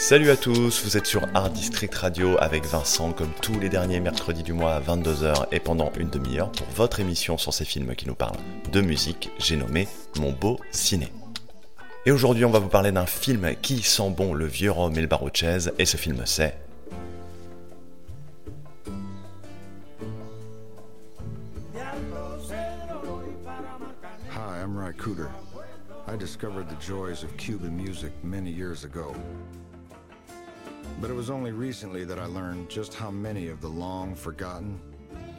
Salut à tous, vous êtes sur Art District Radio avec Vincent comme tous les derniers mercredis du mois à 22h et pendant une demi-heure pour votre émission sur ces films qui nous parlent de musique, j'ai nommé Mon beau ciné. Et aujourd'hui on va vous parler d'un film qui sent bon le vieux rhum et le chaise et ce film c'est Hi, I'm Ry Cooder. I discovered the joys of Cuban music many. But it was only recently that I learned just how many of the long forgotten,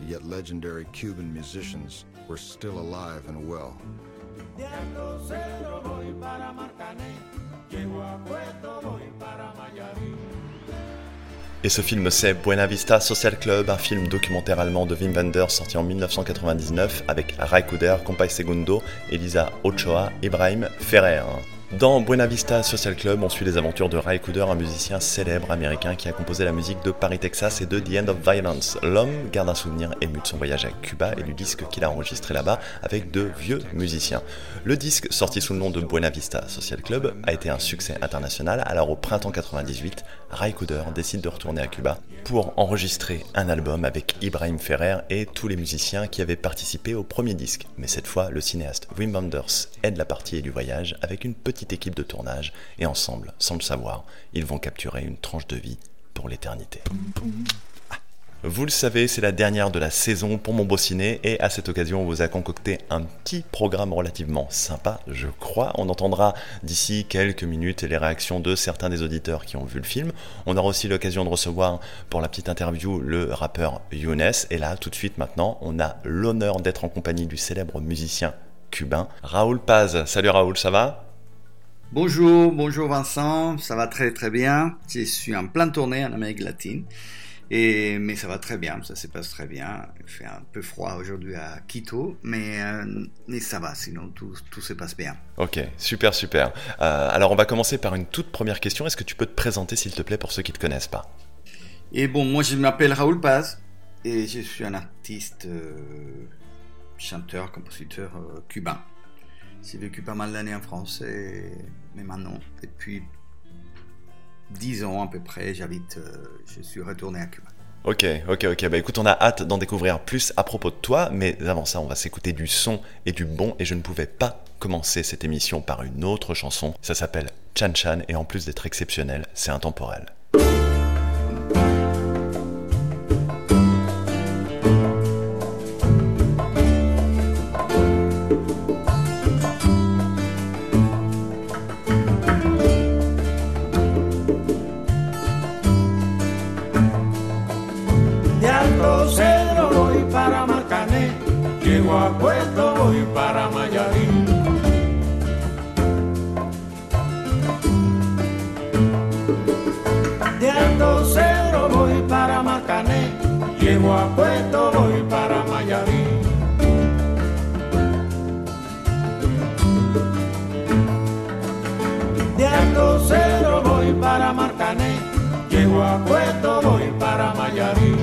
yet legendary Cuban musicians were still alive and well. Et ce film c'est Buena Vista Social Club, un film documentaire allemand de Wim Wenders sorti en 1999 avec Ray Kuder, Compay Segundo, Elisa Ochoa, Ibrahim Ferrer. Dans Buena Vista Social Club, on suit les aventures de Ray Cooder, un musicien célèbre américain qui a composé la musique de Paris, Texas et de The End of Violence. L'homme garde un souvenir ému de son voyage à Cuba et du disque qu'il a enregistré là-bas avec de vieux musiciens. Le disque, sorti sous le nom de Buena Vista Social Club, a été un succès international. Alors au printemps 98, Ray Cooder décide de retourner à Cuba pour enregistrer un album avec Ibrahim Ferrer et tous les musiciens qui avaient participé au premier disque. Mais cette fois, le cinéaste Wim Wenders aide la partie du voyage avec une petite équipe de tournage et ensemble, sans le savoir, ils vont capturer une tranche de vie pour l'éternité. Vous le savez, c'est la dernière de la saison pour mon beau ciné et à cette occasion, on vous a concocté un petit programme relativement sympa, je crois. On entendra d'ici quelques minutes les réactions de certains des auditeurs qui ont vu le film. On aura aussi l'occasion de recevoir pour la petite interview le rappeur Younes. Et là, tout de suite maintenant, on a l'honneur d'être en compagnie du célèbre musicien cubain Raoul Paz. Salut Raoul, ça va? Bonjour, bonjour Vincent, ça va très très bien. Je suis en plein tournée en Amérique latine. Et, mais ça va très bien, ça se passe très bien. Il fait un peu froid aujourd'hui à Quito, mais, euh, mais ça va, sinon tout, tout, se passe bien. Ok, super, super. Euh, alors on va commencer par une toute première question. Est-ce que tu peux te présenter, s'il te plaît, pour ceux qui ne te connaissent pas? Et bon, moi je m'appelle Raoul Paz et je suis un artiste, euh, chanteur, compositeur cubain. J'ai vécu pas mal d'années en France, mais maintenant, depuis 10 ans à peu près, j'habite, euh, je suis retourné à Cuba. Ok, ok, ok. Bah écoute, on a hâte d'en découvrir plus à propos de toi, mais avant ça, on va s'écouter du son et du bon, et je ne pouvais pas commencer cette émission par une autre chanson. Ça s'appelle Chan Chan, et en plus d'être exceptionnel, c'est intemporel. llego a Puerto voy para Mayarín. De Alto Cero voy para Marcané, llego a Puerto voy para Mayarín.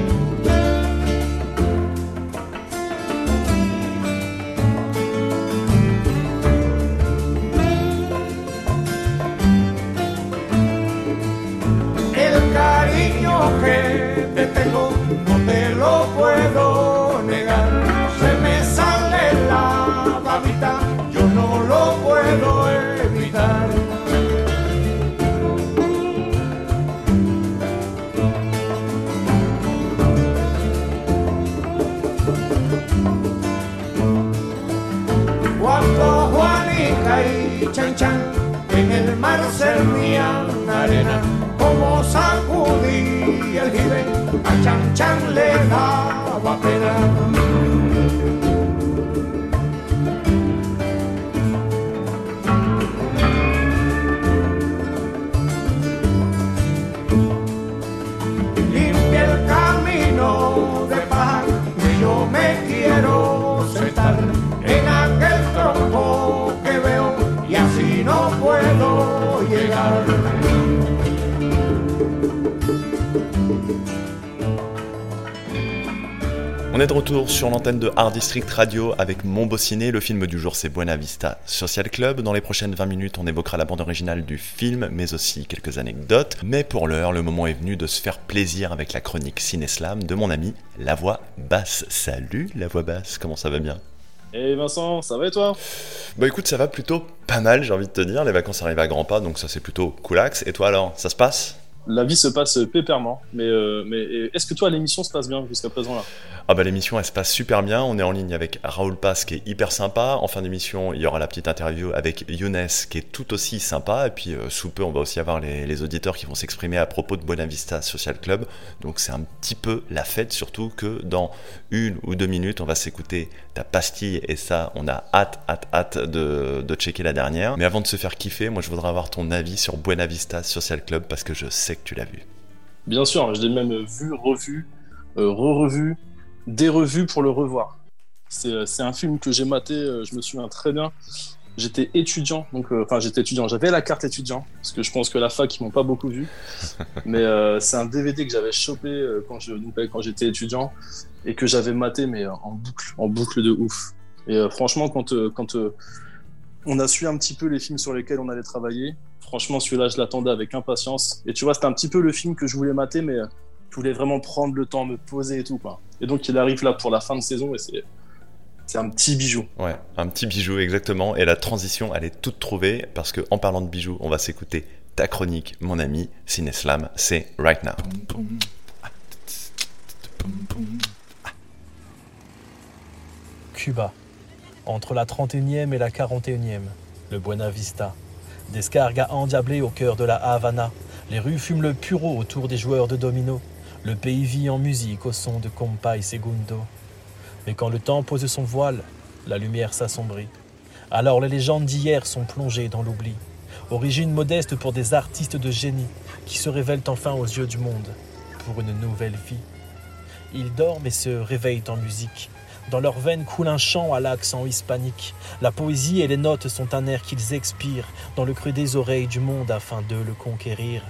en el mar se rían arena, como sacudí el jibe, a chan chan le daba pena. Retour sur l'antenne de Art District Radio avec Mon Beau Ciné. Le film du jour, c'est Buena Vista Social Club. Dans les prochaines 20 minutes, on évoquera la bande originale du film, mais aussi quelques anecdotes. Mais pour l'heure, le moment est venu de se faire plaisir avec la chronique Cineslam de mon ami, La Voix Basse. Salut, La Voix Basse, comment ça va bien? Et Vincent, ça va et toi? Bah écoute, ça va plutôt pas mal, j'ai envie de te dire. Les vacances arrivent à grands pas, donc ça c'est plutôt coolax. Et toi alors, ça se passe? La vie se passe pépèrement. Mais, euh, est-ce que toi, l'émission se passe bien jusqu'à présent là? Ah bah l'émission elle se passe super bien, on est en ligne avec Raoul Pass qui est hyper sympa, en fin d'émission il y aura la petite interview avec Younes qui est tout aussi sympa, et puis euh, sous peu on va aussi avoir les, auditeurs qui vont s'exprimer à propos de Bonavista Social Club, donc c'est un petit peu la fête, surtout que dans une ou deux minutes on va s'écouter ta pastille, et ça on a hâte, hâte, hâte de, de checker la dernière. Mais avant de se faire kiffer, moi je voudrais avoir ton avis sur Buenavista Social Club parce que je sais que tu l'as vu. Bien sûr, je l'ai même vu, revu, euh, re-revu des revues pour le revoir. C'est euh, un film que j'ai maté, euh, je me souviens très bien. J'étais étudiant, donc euh, enfin j'étais étudiant, j'avais la carte étudiant parce que je pense que la fac ils m'ont pas beaucoup vu, mais c'est un DVD que j'avais chopé quand je quand j'étais étudiant et que j'avais maté mais en boucle, en boucle de ouf. Et franchement quand quand on a su un petit peu les films sur lesquels on allait travailler, franchement celui-là je l'attendais avec impatience. Et tu vois c'était un petit peu le film que je voulais mater mais je voulais vraiment prendre le temps, me poser et tout. Quoi. Et donc, il arrive là pour la fin de saison et c'est. C'est un petit bijou. Ouais, un petit bijou, exactement. Et la transition, elle est toute trouvée parce que en parlant de bijoux, on va s'écouter ta chronique, mon ami Cineslam. C'est Right Now. Cuba, entre la 31e et la 41e, le Buena Vista. Descarga endiablés au cœur de la Havana. Les rues fument le puro autour des joueurs de domino. Le pays vit en musique au son de compa et segundo. Mais quand le temps pose son voile, la lumière s'assombrit. Alors les légendes d'hier sont plongées dans l'oubli. Origine modeste pour des artistes de génie qui se révèlent enfin aux yeux du monde pour une nouvelle vie. Ils dorment et se réveillent en musique. Dans leurs veines coule un chant à l'accent hispanique. La poésie et les notes sont un air qu'ils expirent dans le creux des oreilles du monde afin de le conquérir.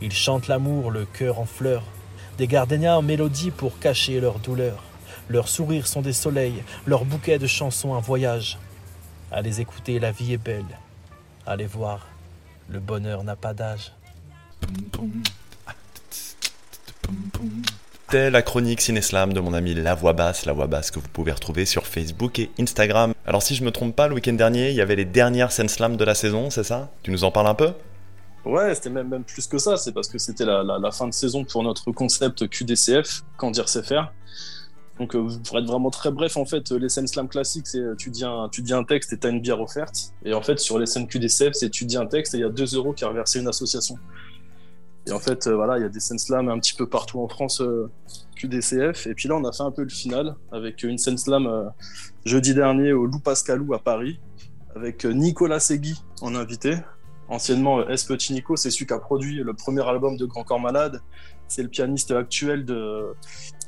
Ils chantent l'amour, le cœur en fleurs, des gardenias en mélodie pour cacher leur douleur. Leurs sourires sont des soleils, leurs bouquets de chansons un voyage. À les écouter, la vie est belle. Allez voir, le bonheur n'a pas d'âge. C'était la chronique Cineslam de mon ami La Voix Basse, La Voix Basse que vous pouvez retrouver sur Facebook et Instagram. Alors si je me trompe pas, le week-end dernier, il y avait les dernières scènes slam de la saison, c'est ça? Tu nous en parles un peu? Ouais, c'était même, même plus que ça. C'est parce que c'était la, fin de saison pour notre concept QDCF, quand dire c'est faire. Donc, euh, pour être vraiment très bref, en fait, les scènes slam classiques, c'est tu dis un, tu dis un texte et tu as une bière offerte. Et en fait, sur les scènes QDCF, c'est tu dis un texte et il y a 2 euros qui est reversé une association. Et en fait, euh, il y a des scènes slam un petit peu partout en France euh, QDCF. Et puis là, on a fait un peu le final avec une scène slam jeudi dernier au Lou Pascalou à Paris, avec Nicolas Segui en invité anciennement euh, S. Petit Nico, c'est celui qui a produit le premier album de Grand Corps Malade. C'est le pianiste actuel de,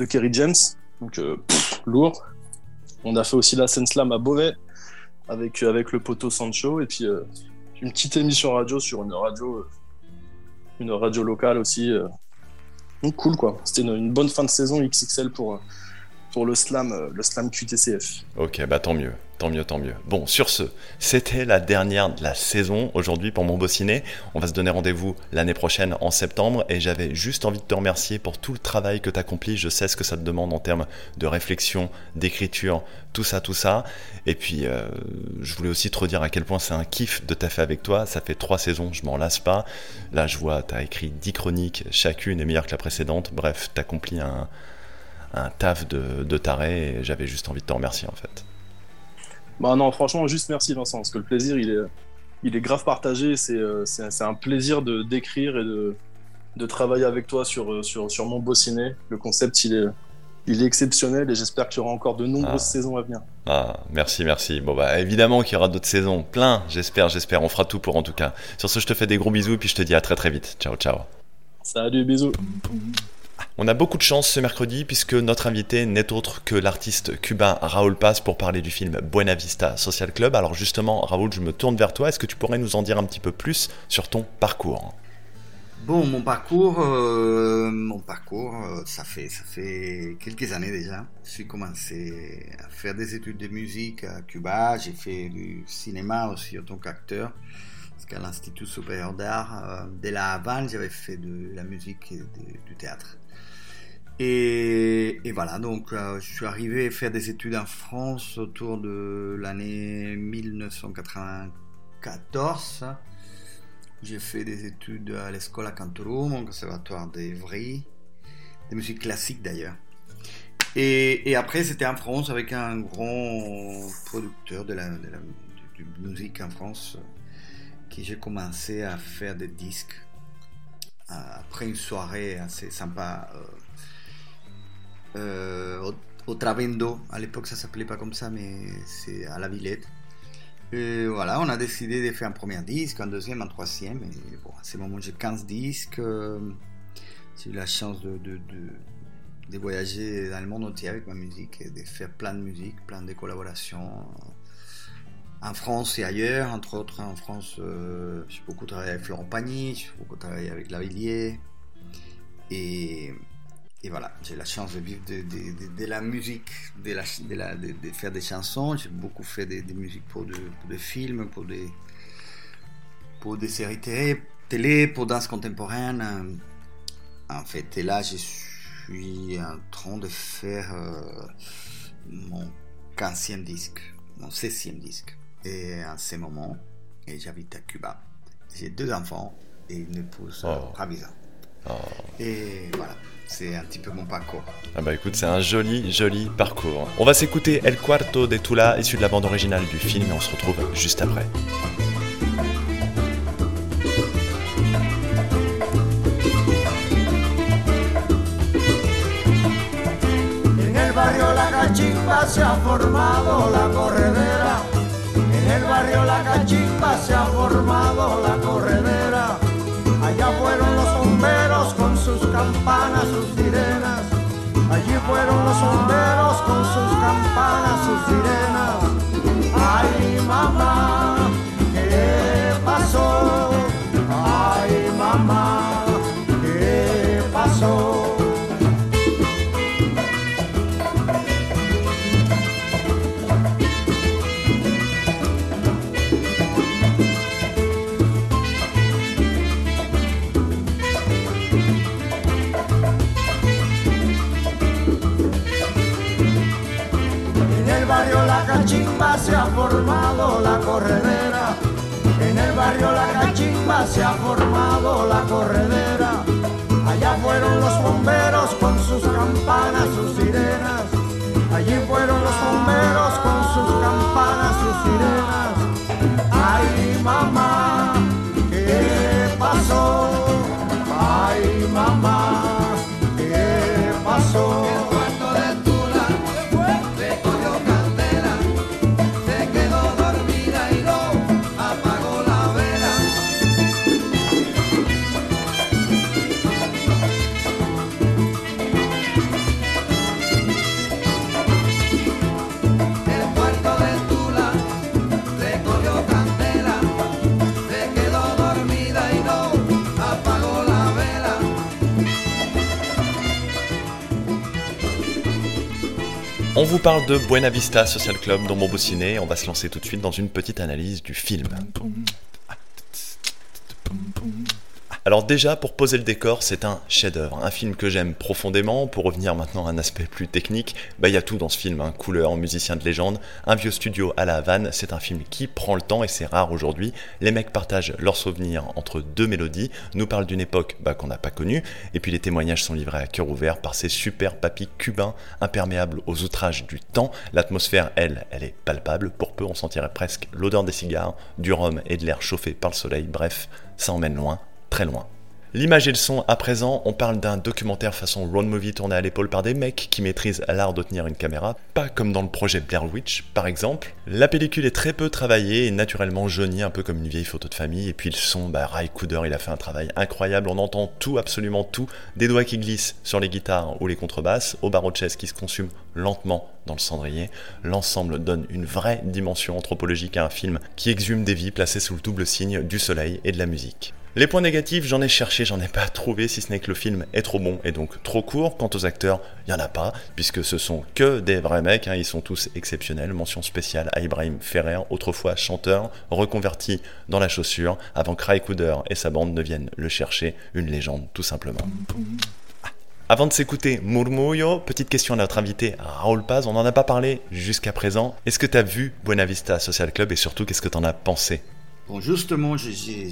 Kerry James. Donc, euh, lourd. On a fait aussi la scène slam à Beauvais avec, euh, avec le poteau Sancho. Et puis, une petite émission radio sur une radio, une radio locale aussi. donc, cool, quoi. C'était une, une, bonne fin de saison XXL pour, pour le slam, le slam QTCF. Ok, bah tant mieux. Tant mieux, tant mieux. Bon, sur ce, c'était la dernière de la saison aujourd'hui pour mon beau ciné. On va se donner rendez-vous l'année prochaine en septembre et j'avais juste envie de te remercier pour tout le travail que tu accomplis. Je sais ce que ça te demande en termes de réflexion, d'écriture, tout ça, tout ça. Et puis, euh, je voulais aussi te redire à quel point c'est un kiff de taffer avec toi. Ça fait trois saisons, je m'en lasse pas. Là, je vois, tu écrit dix chroniques, chacune est meilleure que la précédente. Bref, tu accomplis un, un taf de, de taré et j'avais juste envie de te remercier en fait. Bah non, franchement, juste merci Vincent, parce que le plaisir, il est, il est grave partagé. C'est, euh, un plaisir de d'écrire et de, de travailler avec toi sur, euh, sur, sur mon beau ciné. Le concept, il est, il est exceptionnel et j'espère qu'il y aura encore de nombreuses ah. saisons à venir. Ah, merci, merci. Bon, bah, évidemment qu'il y aura d'autres saisons. Plein, j'espère, j'espère. On fera tout pour en tout cas. Sur ce, je te fais des gros bisous et puis je te dis à très très vite. Ciao, ciao. Salut, bisous. On a beaucoup de chance ce mercredi puisque notre invité n'est autre que l'artiste cubain Raoul Paz pour parler du film Buena Vista Social Club. Alors justement, Raoul, je me tourne vers toi. Est-ce que tu pourrais nous en dire un petit peu plus sur ton parcours? Bon, mon parcours, euh, mon parcours, euh, ça fait ça fait quelques années déjà. J'ai commencé à faire des études de musique à Cuba. J'ai fait du cinéma aussi en tant qu'acteur. Parce qu'à l'Institut supérieur d'art euh, de la Havane, j'avais fait de la musique et du théâtre. Et, voilà, donc je suis arrivé à faire des études en France autour de l'année 1994. J'ai fait des études à l'Escola Cantorum, au conservatoire d'Evry, des musiques classiques d'ailleurs. Et, après, c'était en France avec un grand producteur de de la musique en France, qui j'ai commencé à faire des disques après une soirée assez sympa euh, euh, au, au, Travendo. À l'époque, ça s'appelait pas comme ça, mais c'est à la Villette. Et voilà, on a décidé de faire un premier disque, un deuxième, un troisième. Et bon, à ce moment, j'ai 15 disques. Euh, j'ai eu la chance de, de, voyager dans le monde entier avec ma musique et de faire plein de musique, plein de collaborations en France et ailleurs. Entre autres, en France, euh, j'ai beaucoup travaillé avec Florent Pagny, j'ai beaucoup travaillé avec Lavillier. Et et voilà, j'ai la chance de vivre de, la musique, de, la, de, faire des chansons. J'ai beaucoup fait des, musiques pour, des films, pour des, pour des séries télé, pour danse contemporaine. En fait, et là, je suis en train de faire euh, mon 15e disque, mon 16e disque. Et en ce moment, j'habite à Cuba. J'ai deux enfants et une épouse oh. Oh. Et voilà. C'est un petit peu mon parcours. Ah bah écoute, c'est un joli, joli parcours. On va s'écouter El Cuarto de Tula, issu de la bande originale du film, et on se retrouve juste après. En el barrio La Cachimba se ha formado la corredera. En el barrio La Cachimba se ha formado la corredera. Allá fueron sus campanas, sus sirenas. Allí fueron los bomberos con sus campanas, sus sirenas. Ay, mamá, se ha formado la corredera. En el barrio La Cachimba se ha formado la corredera. Allá fueron los bomberos con sus campanas, sus sirenas. Allí fueron los bomberos con sus campanas, sus sirenas. Ay, mamá, ¿qué pasó? Ay, mamá, On vous parle de Buena Vista Social Club dans Mon Ciné. On va se lancer tout de suite dans une petite analyse du film. Alors déjà, pour poser le décor, c'est un chef-d'œuvre, un film que j'aime profondément. Pour revenir maintenant à un aspect plus technique, bah il y a tout dans ce film, hein. couleur, musicien de légende, un vieux studio à la Havane. C'est un film qui prend le temps et c'est rare aujourd'hui. Les mecs partagent leurs souvenirs entre deux mélodies, nous parlent d'une époque bah, qu'on n'a pas connue, et puis les témoignages sont livrés à cœur ouvert par ces super papis cubains, imperméables aux outrages du temps. L'atmosphère, elle, elle est palpable. Pour peu, on sentirait presque l'odeur des cigares, du rhum et de l'air chauffé par le soleil. Bref, ça emmène loin loin. L'image et le son, à présent, on parle d'un documentaire façon road movie tourné à l'épaule par des mecs qui maîtrisent l'art de tenir une caméra, pas comme dans le projet Blair Witch, par exemple. La pellicule est très peu travaillée et naturellement jaunie, un peu comme une vieille photo de famille, et puis le son, bah, Ray Cooder, il a fait un travail incroyable, on entend tout, absolument tout, des doigts qui glissent sur les guitares ou les contrebasses, au barreau qui se consume lentement dans le cendrier. L'ensemble donne une vraie dimension anthropologique à un film qui exhume des vies placées sous le double signe du soleil et de la musique. Les points négatifs, j'en ai cherché, j'en ai pas trouvé, si ce n'est que le film est trop bon et donc trop court. Quant aux acteurs, il y en a pas, puisque ce sont que des vrais mecs, hein, ils sont tous exceptionnels. Mention spéciale à Ibrahim Ferrer, autrefois chanteur, reconverti dans la chaussure, avant que Ray et sa bande ne viennent le chercher, une légende tout simplement. Avant de s'écouter Murmullo, petite question à notre invité Raoul Paz, on n'en a pas parlé jusqu'à présent. Est-ce que tu as vu Buena Vista Social Club et surtout qu'est-ce que tu en as pensé? Bon, justement, j'ai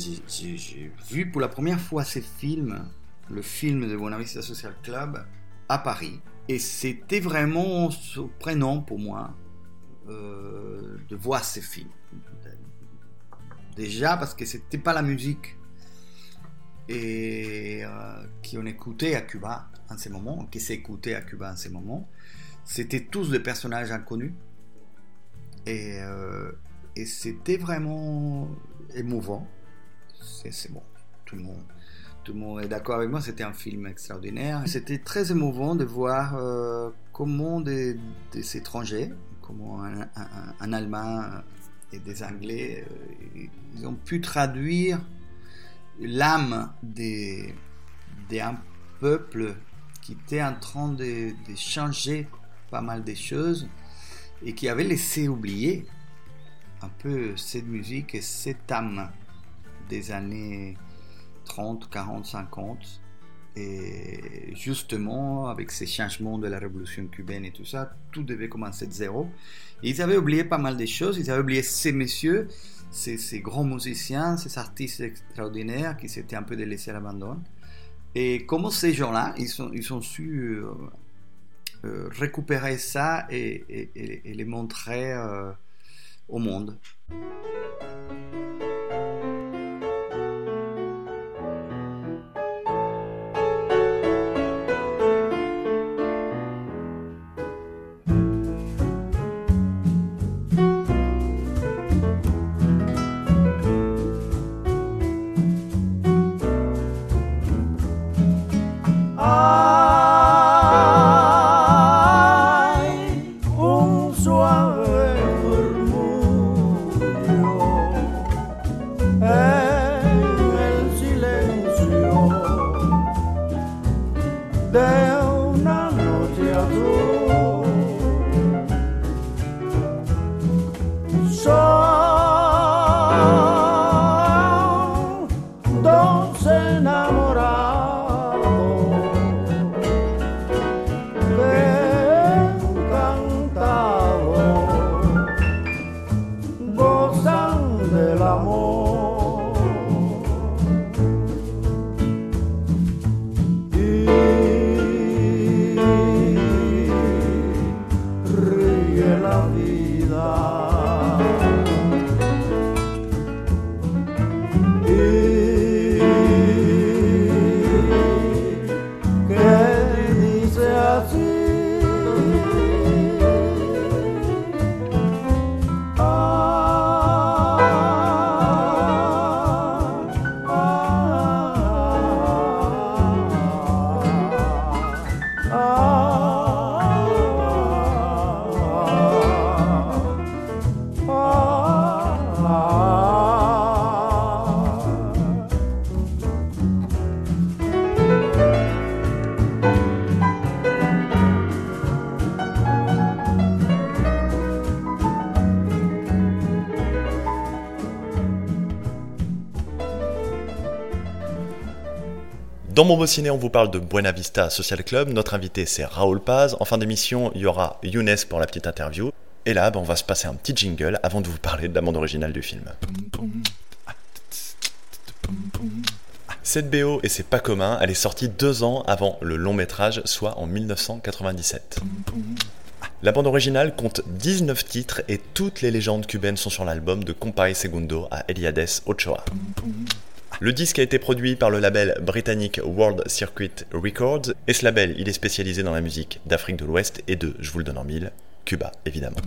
vu pour la première fois ce film, le film de Buena Vista Social Club, à Paris. Et c'était vraiment surprenant pour moi euh, de voir ce film. Déjà parce que c'était pas la musique et euh, qui on écoutait à Cuba en ce moment, qui s'écoutait à Cuba en ce moment. C'était tous des personnages inconnus. Et, euh, et c'était vraiment émouvant. C'est bon, tout le monde, tout le monde est d'accord avec moi. C'était un film extraordinaire. C'était très émouvant de voir euh, comment des, des, étrangers, comment un, Allemand et des Anglais, euh, ils ont pu traduire l'âme d'un peuple qui était en train de, de changer pas mal de choses et qui avait laissé oublier un peu cette musique et cette âme des années 30, 40, 50. Et justement, avec ces changements de la révolution cubaine et tout ça, tout devait commencer de zéro. Ils avaient oublié pas mal de choses. Ils avaient oublié ces messieurs, ces, ces grands musiciens, ces artistes extraordinaires qui s'étaient un peu délaissés à l'abandon. Et comment ces gens-là, ils, sont, ils ont su euh, euh, récupérer ça et les montrer euh, au monde. Dans mon ciné, on vous parle de Buena Vista Social Club. Notre invité, c'est Raoul Paz. En fin d'émission, il y aura Younes pour la petite interview. Et là, ben, on va se passer un petit jingle avant de vous parler de la bande originale du film. Cette BO, et c'est pas commun, elle est sortie deux ans avant le long métrage, soit en 1997. La bande originale compte 19 titres et toutes les légendes cubaines sont sur l'album de Compay Segundo à Eliades Ochoa. Le disque a été produit par le label britannique World Circuit Records, et ce label, il est spécialisé dans la musique d'Afrique de l'Ouest et de, je vous le donne en mille, Cuba, évidemment.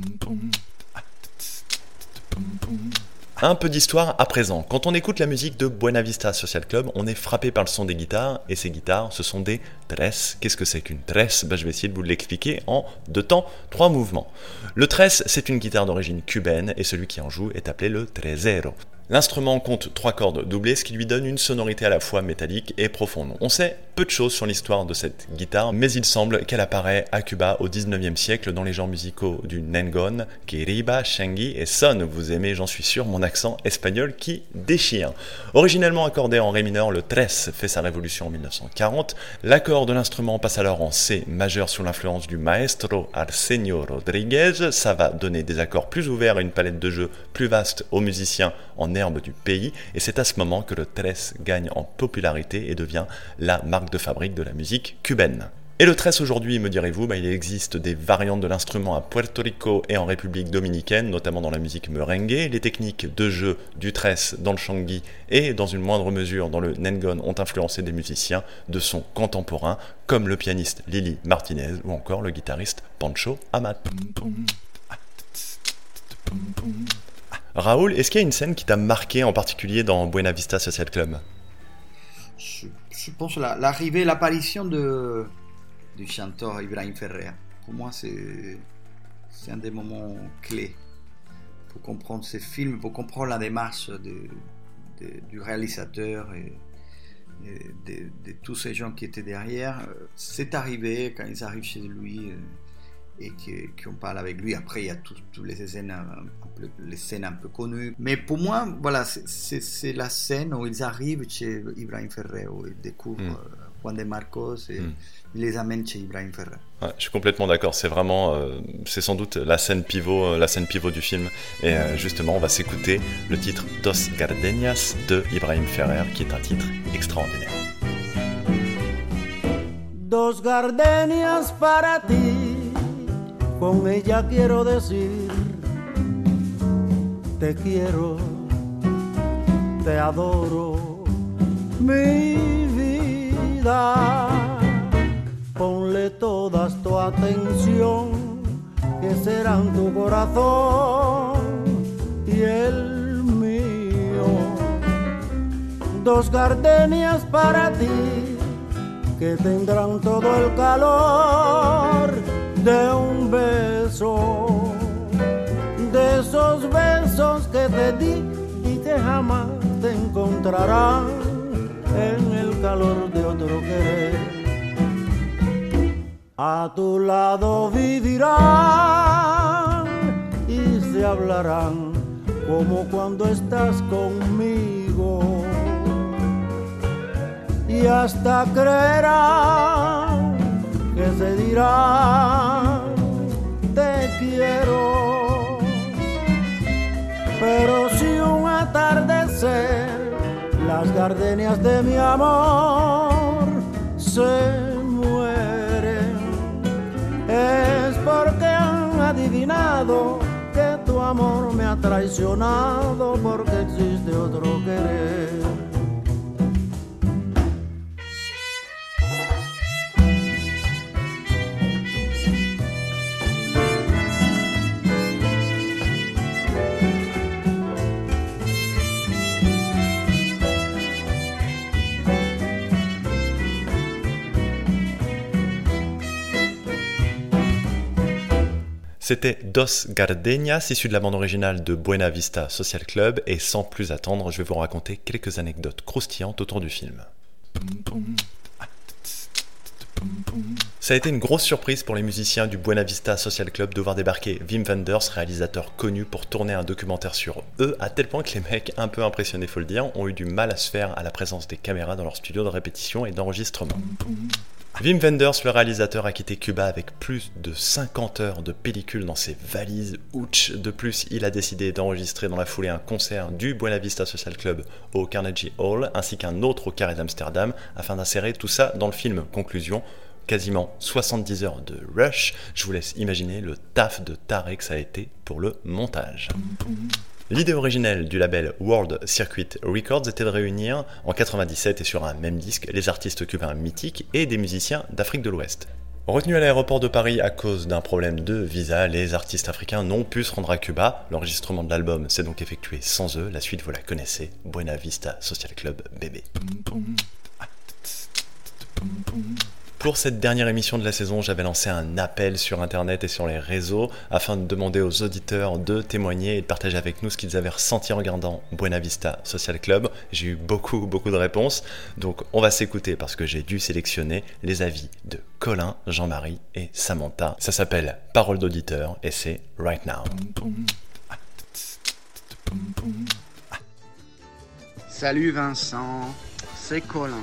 Un peu d'histoire à présent. Quand on écoute la musique de Buena Vista Social Club, on est frappé par le son des guitares, et ces guitares, ce sont des tres. Qu'est-ce que c'est qu'une tresse? Ben, Je vais essayer de vous l'expliquer en deux temps, trois mouvements. Le tres, c'est une guitare d'origine cubaine, et celui qui en joue est appelé le tresero. L'instrument compte trois cordes doublées, ce qui lui donne une sonorité à la fois métallique et profonde. On sait peu de choses sur l'histoire de cette guitare, mais il semble qu'elle apparaît à Cuba au 19e siècle dans les genres musicaux du nengon, kiriba, shangi et son. Vous aimez, j'en suis sûr, mon accent espagnol qui déchire. Originellement accordé en ré mineur, le tres fait sa révolution en 1940. L'accord de l'instrument passe alors en C majeur sous l'influence du maestro Arsenio Rodriguez. Ça va donner des accords plus ouverts et une palette de jeux plus vaste aux musiciens en herbe du pays. Et c'est à ce moment que le tres gagne en popularité et devient la marque de fabrique de la musique cubaine. Et le tresse aujourd'hui, me direz-vous, bah, il existe des variantes de l'instrument à Puerto Rico et en République dominicaine, notamment dans la musique merengue. Les techniques de jeu du tresse dans le shangi et dans une moindre mesure dans le nengon ont influencé des musiciens de son contemporain, comme le pianiste Lily Martinez ou encore le guitariste Pancho Amat. Raoul, est-ce qu'il y a une scène qui t'a marqué en particulier dans Buena Vista Social Club? Je pense l'arrivée, l'apparition de, du chanteur Ibrahim Ferrer. Pour moi, c'est, un des moments clés pour comprendre ces films, pour comprendre la démarche du réalisateur et, de, tous ces gens qui étaient derrière. C'est arrivé quand ils arrivent chez lui euh, et qu'on parle avec lui. Après, il y a toutes les scènes, les scènes un peu connues. Mais pour moi, voilà, c'est la scène où ils arrivent chez Ibrahim Ferrer, où ils découvrent mm. euh, Juan de Marcos et mm. ils les amènent chez Ibrahim Ferrer. je suis complètement d'accord. C'est vraiment, euh, c'est sans doute la scène pivot, euh, la scène pivot du film. Et justement, on va s'écouter le titre Dos Gardenias de Ibrahim Ferrer, qui est un titre extraordinaire. Dos gardenias para ti con ella quiero decir, te quiero, te adoro, mi vida. Ponle toda tu atención, que serán tu corazón y el mío. Dos gardenias para ti, que tendrán todo el calor de un beso, esos besos que te di y que jamás te encontrarán en el calor de otro querer. A tu lado vivirán y se hablarán como cuando estás conmigo. Y hasta creerán que se dirá te quiero. Pero si un atardecer las gardenias de mi amor se mueren, es porque han adivinado que tu amor me ha traicionado porque existe otro querer. C'était Dos Gardenias, issu de la bande originale de Buena Vista Social Club, et sans plus attendre, je vais vous raconter quelques anecdotes croustillantes autour du film. Ça a été une grosse surprise pour les musiciens du Buena Vista Social Club de voir débarquer Wim Wenders, réalisateur connu pour tourner un documentaire sur eux, à tel point que les mecs, un peu impressionnés faut le dire, ont eu du mal à se faire à la présence des caméras dans leur studio de répétition et d'enregistrement. Wim Wenders, le réalisateur, a quitté Cuba avec plus de 50 heures de pellicule dans ses valises. Ouch De plus, il a décidé d'enregistrer dans la foulée un concert du Buena Vista Social Club au Carnegie Hall, ainsi qu'un autre au Carré d'Amsterdam, afin d'insérer tout ça dans le film. Conclusion, quasiment 70 heures de rush. Je vous laisse imaginer le taf de taré que ça a été pour le montage. L'idée originelle du label World Circuit Records était de réunir en 97 et sur un même disque les artistes cubains mythiques et des musiciens d'Afrique de l'Ouest. Retenus à l'aéroport de Paris à cause d'un problème de visa, les artistes africains n'ont pu se rendre à Cuba. L'enregistrement de l'album s'est donc effectué sans eux. La suite, vous la connaissez. Buena Vista Social Club bébé. Pour cette dernière émission de la saison, j'avais lancé un appel sur internet et sur les réseaux afin de demander aux auditeurs de témoigner et de partager avec nous ce qu'ils avaient ressenti en regardant Buena Vista Social Club. J'ai eu beaucoup, beaucoup de réponses. Donc on va s'écouter parce que j'ai dû sélectionner les avis de Colin, Jean-Marie et Samantha. Ça s'appelle Parole d'auditeur et c'est Right Now. Salut Vincent, c'est Colin.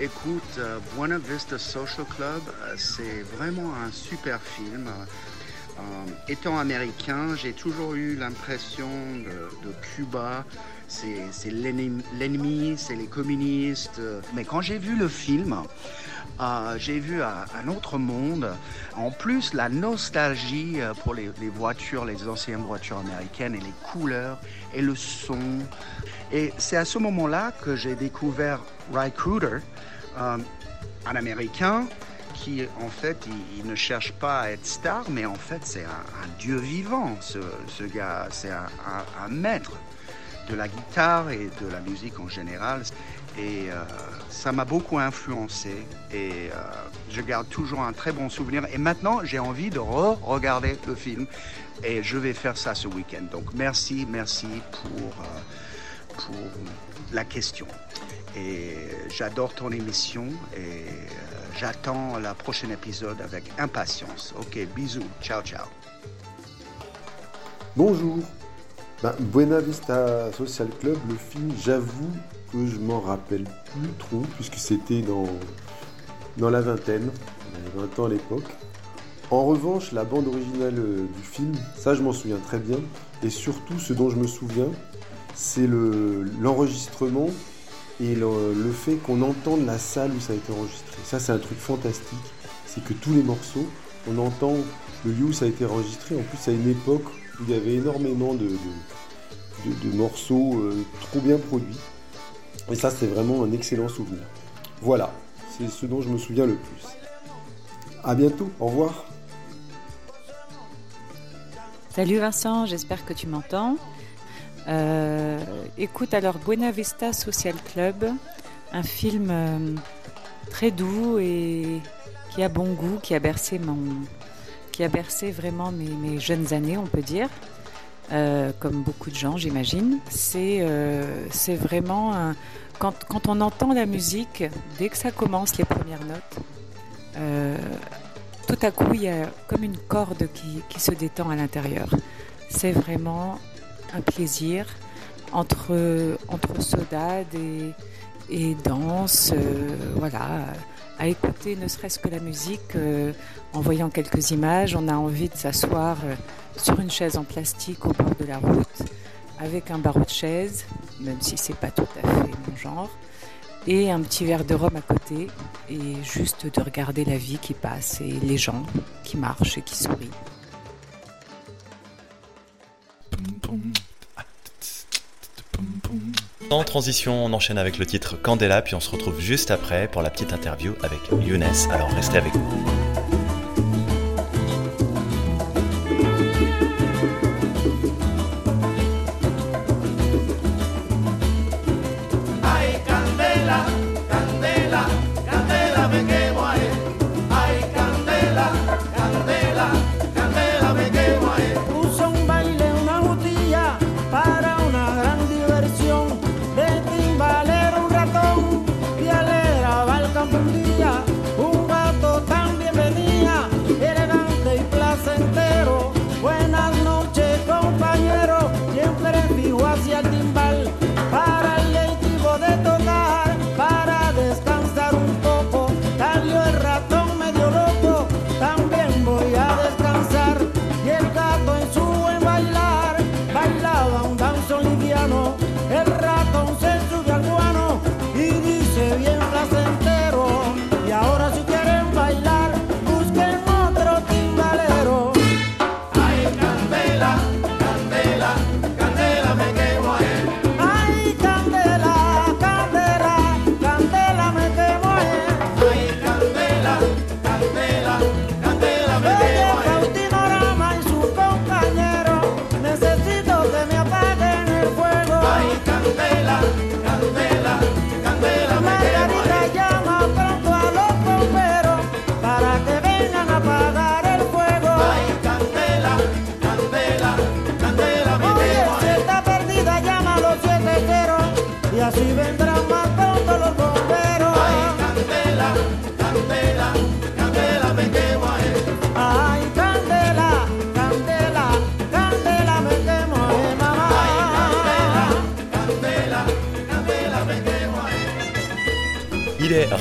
Écoute, euh, Buena Vista Social Club, euh, c'est vraiment un super film. Euh, étant américain, j'ai toujours eu l'impression de, de Cuba, c'est l'ennemi, c'est les communistes. Mais quand j'ai vu le film, euh, j'ai vu un, autre monde. En plus, la nostalgie euh, pour les, voitures, les anciennes voitures américaines et les couleurs et le son. Et c'est à ce moment-là que j'ai découvert Ry Cooder, euh, un Américain qui, en fait, il, ne cherche pas à être star, mais en fait, c'est un, dieu vivant, ce, gars. C'est un, maître de la guitare et de la musique en général. Et euh, ça m'a beaucoup influencé et euh, je garde toujours un très bon souvenir. Et maintenant, j'ai envie de re-regarder le film et je vais faire ça ce week-end. Donc merci, merci pour, euh, pour la question. Et j'adore ton émission et j'attends le prochain épisode avec impatience. Ok, bisous, ciao, ciao. Bonjour. Ben, Buena Vista Social Club, le film, j'avoue je m'en rappelle plus trop, puisque c'était dans, dans la vingtaine, j'avais 20 ans à l'époque. En revanche, la bande originale du film, ça je m'en souviens très bien, et surtout ce dont je me souviens, c'est l'enregistrement et le, fait qu'on entende la salle où ça a été enregistré. Ça c'est un truc fantastique, c'est que tous les morceaux, on entend le lieu où ça a été enregistré, en plus à une époque où il y avait énormément de, de morceaux euh, trop bien produits. Et ça, c'est vraiment un excellent souvenir. Voilà, c'est ce dont je me souviens le plus. À bientôt, au revoir. Salut Vincent, j'espère que tu m'entends. Euh, écoute alors Buena Vista Social Club, un film euh, très doux et qui a bon goût, qui a bercé mon, qui a bercé vraiment mes, mes jeunes années, on peut dire. Euh, comme beaucoup de gens, j'imagine. C'est euh, vraiment quand, quand, on entend la musique, dès que ça commence, les premières notes, euh, tout à coup, il y a comme une corde qui, qui se détend à l'intérieur. C'est vraiment un plaisir entre, entre saudade et, et danse, voilà, à écouter ne serait-ce que la musique, en voyant quelques images, on a envie de s'asseoir sur une chaise en plastique au bord de la route, avec un barreau de chaise, même si c'est pas tout à fait mon genre, et un petit verre de rhum à côté, et juste de regarder la vie qui passe et les gens qui marchent et qui sourient. En transition, on enchaîne avec le titre Candela, puis on se retrouve juste après pour la petite interview avec Younes. Alors restez avec nous.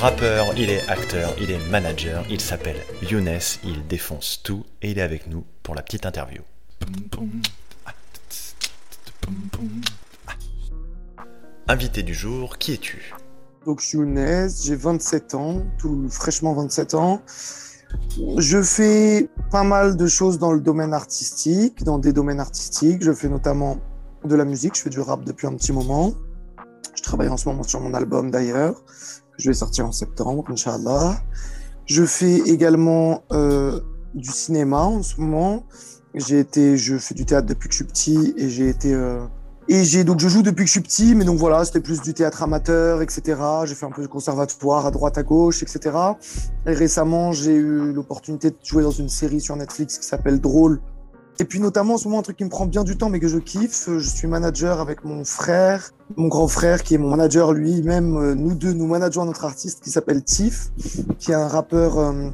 Rappeur, il est acteur, il est manager, il s'appelle Younes, il défonce tout et il est avec nous pour la petite interview. Invité du jour, qui es-tu? Donc Younes, j'ai 27 ans, tout fraîchement 27 ans. Je fais pas mal de choses dans le domaine artistique, dans des domaines artistiques. Je fais notamment de la musique, je fais du rap depuis un petit moment. Je travaille en ce moment sur mon album d'ailleurs, je vais sortir en septembre, Inch'Allah. Je fais également euh, du cinéma en ce moment. J'ai été, je fais du théâtre depuis que je suis petit et j'ai été euh, et j'ai donc je joue depuis que je suis petit, mais donc voilà, c'était plus du théâtre amateur, etc. J'ai fait un peu de conservatoire à droite, à gauche, etc. Et récemment, j'ai eu l'opportunité de jouer dans une série sur Netflix qui s'appelle Drôle. Et puis notamment en ce moment, un truc qui me prend bien du temps, mais que je kiffe, je suis manager avec mon frère, mon grand frère qui est mon manager lui-même. Nous deux, nous manageons notre artiste qui s'appelle Tiff, qui est un rappeur euh,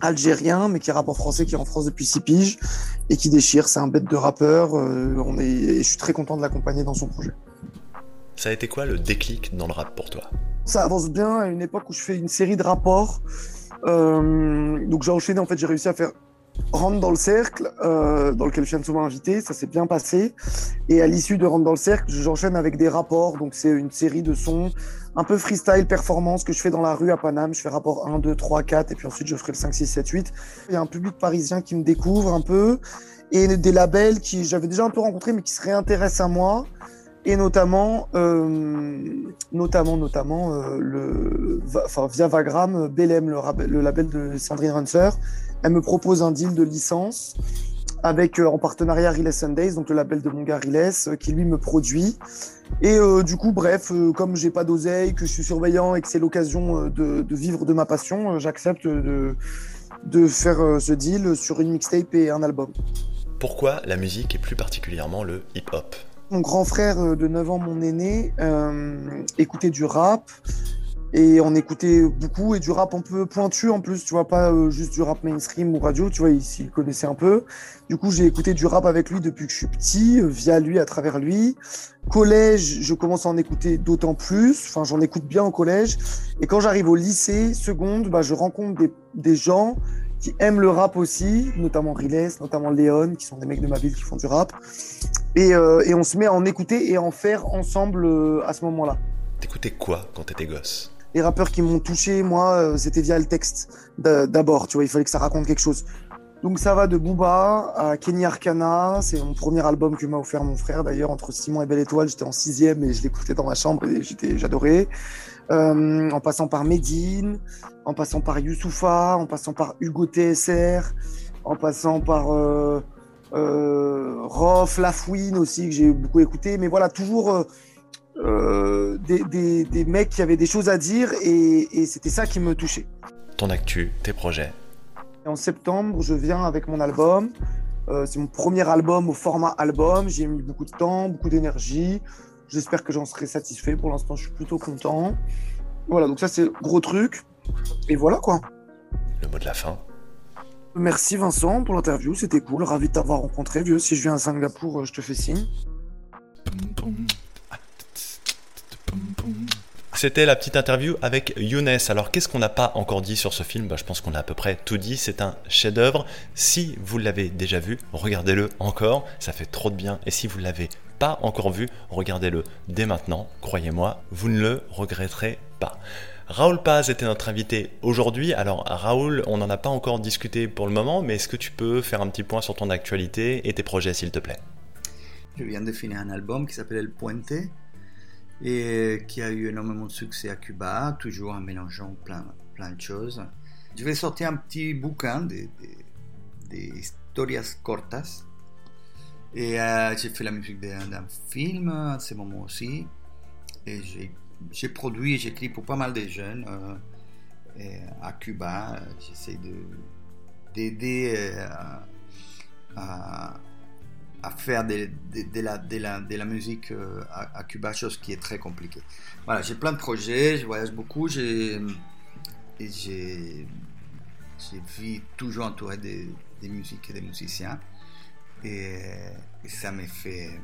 algérien, mais qui est rappeur français, qui est en France depuis six piges et qui déchire. C'est un bête de rappeur. euh, on est, et je suis très content de l'accompagner dans son projet. Ça a été quoi le déclic dans le rap pour toi? Ça avance bien à une époque où je fais une série de rapports. Euh, donc j'ai enchaîné, en fait, j'ai réussi à faire Rentre dans le cercle, euh, dans lequel je viens de souvent invité, ça s'est bien passé. Et à l'issue de Rentre dans le cercle, j'enchaîne avec des rapports. Donc c'est une série de sons un peu freestyle, performance que je fais dans la rue à Paname. Je fais rapport 1, 2, 3, 4 et puis ensuite je ferai le 5, 6, 7, 8. Il y a un public parisien qui me découvre un peu et des labels qui j'avais déjà un peu rencontrés mais qui se réintéressent à moi et notamment, euh, notamment, notamment euh, le, enfin via Vagram, Belém, le, le label de Sandrine Runser, elle me propose un deal de licence avec euh, en partenariat Riles Sundays, donc le label de mon gars Riles, euh, qui lui me produit. Et euh, du coup, bref, comme j'ai pas d'oseille, que je suis surveillant et que c'est l'occasion de, de vivre de ma passion, j'accepte de, de faire ce deal sur une mixtape et un album. Pourquoi la musique et plus particulièrement le hip-hop? Mon grand frère de 9 ans, mon aîné, écoutait du rap. Et on écoutait beaucoup et du rap un peu pointu en plus, tu vois, pas euh, juste du rap mainstream ou radio, tu vois, il s'y connaissait un peu. Du coup, j'ai écouté du rap avec lui depuis que je suis petit, euh, via lui, à travers lui. Collège, je commence à en écouter d'autant plus, enfin, j'en écoute bien au collège. Et quand j'arrive au lycée, seconde, bah, je rencontre des, gens qui aiment le rap aussi, notamment Riles, notamment Léon, qui sont des mecs de ma ville qui font du rap. Et, euh, on se met à en écouter et à en faire ensemble à ce moment-là. T'écoutais quoi quand t'étais gosse? Les rappeurs qui m'ont touché, moi, euh, c'était via le texte d'a- d'abord, tu vois, il fallait que ça raconte quelque chose. Donc ça va de Booba à Kenny Arcana, c'est mon premier album que m'a offert mon frère d'ailleurs, entre Simon et Belle Étoile, j'étais en sixième et je l'écoutais dans ma chambre et j'adorais. Euh, en passant par Medine, en passant par Youssoufa, en passant par Hugo TSR, en passant par euh, euh, Lafouine aussi que j'ai beaucoup écouté, mais voilà, toujours euh, des, des- des mecs qui avaient des choses à dire et, et c'était ça qui me touchait. Ton actu, tes projets Et en septembre, je viens avec mon album. Euh, c'est mon premier album au format album. J'ai mis beaucoup de temps, beaucoup d'énergie. J'espère que j'en serai satisfait. Pour l'instant, je suis plutôt content. Voilà, donc ça, c'est le gros truc. Et voilà quoi. Le mot de la fin Merci Vincent pour l'interview, c'était cool. Ravi de t'avoir rencontré, vieux. Si je viens à Singapour, euh, je te fais signe. C'était la petite interview avec Younes. Alors qu'est-ce qu'on n'a pas encore dit sur ce film? Bah, Je pense qu'on a à peu près tout dit. C'est un chef-d'œuvre. Si vous l'avez déjà vu, regardez-le encore. Ça fait trop de bien. Et si vous l'avez pas encore vu, regardez-le dès maintenant. Croyez-moi, vous ne le regretterez pas. Raoul Paz était notre invité aujourd'hui. Alors Raoul, on n'en a pas encore discuté pour le moment, mais est-ce que tu peux faire un petit point sur ton actualité et tes projets s'il te plaît? Je viens de finir un album qui s'appelle El Puente et qui a eu énormément de succès à Cuba, toujours en mélangeant plein, plein de choses. Je vais sortir un petit bouquin des de, de historias cortas. Et euh, j'ai fait la musique d'un film à ce moment aussi. Et j'ai produit et j'écris pour pas mal de jeunes euh, à Cuba. J'essaie de d'aider euh, à à faire de, la, musique euh, à, Cuba, chose qui est très compliquée. Voilà, j'ai plein de projets, je voyage beaucoup, j'ai, j'ai, j'ai vu toujours entouré des, musiques et des musiciens, et, ça me fait,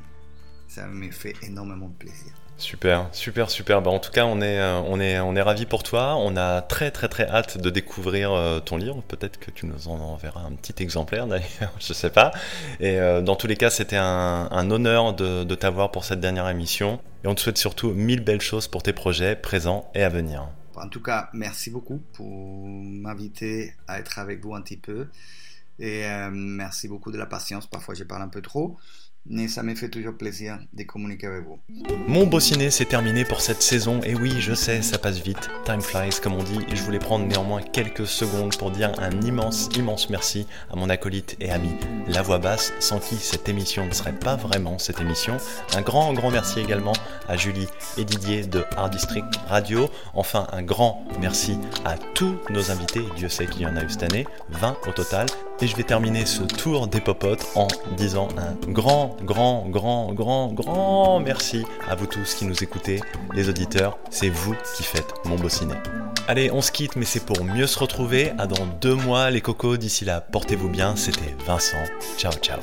ça me fait énormément plaisir. Super, super, super. Bah, en tout cas, on est, euh, on ravis pour toi. On a très, très, très hâte de découvrir euh, ton livre. Peut-être que tu nous en enverras un petit exemplaire d'ailleurs, je sais pas. Et euh, dans tous les cas, c'était un, honneur de, t'avoir pour cette dernière émission. Et on te souhaite surtout mille belles choses pour tes projets présents et à venir. En tout cas, merci beaucoup pour m'inviter à être avec vous un petit peu. Et merci beaucoup de la patience. Parfois, je parle un peu trop mais ça me fait toujours plaisir de communiquer avec vous. Mon beau ciné, c'est terminé pour cette saison, et oui, je sais, ça passe vite, time flies comme on dit, et je voulais prendre néanmoins quelques secondes pour dire un immense, immense merci à mon acolyte et ami La Voix Basse, sans qui cette émission ne serait pas vraiment cette émission. Un grand, grand merci également à Julie et Didier de Art District Radio. Enfin, un grand merci à tous nos invités, Dieu sait qu'il y en a eu cette année, 20 au total, et je vais terminer ce tour des popotes en disant un grand, grand, grand, grand, grand merci à vous tous qui nous écoutez, les auditeurs. C'est vous qui faites mon beau ciné. Allez, on se quitte, mais c'est pour mieux se retrouver. À dans deux mois, les cocos. D'ici là, portez-vous bien. C'était Vincent. Ciao, ciao.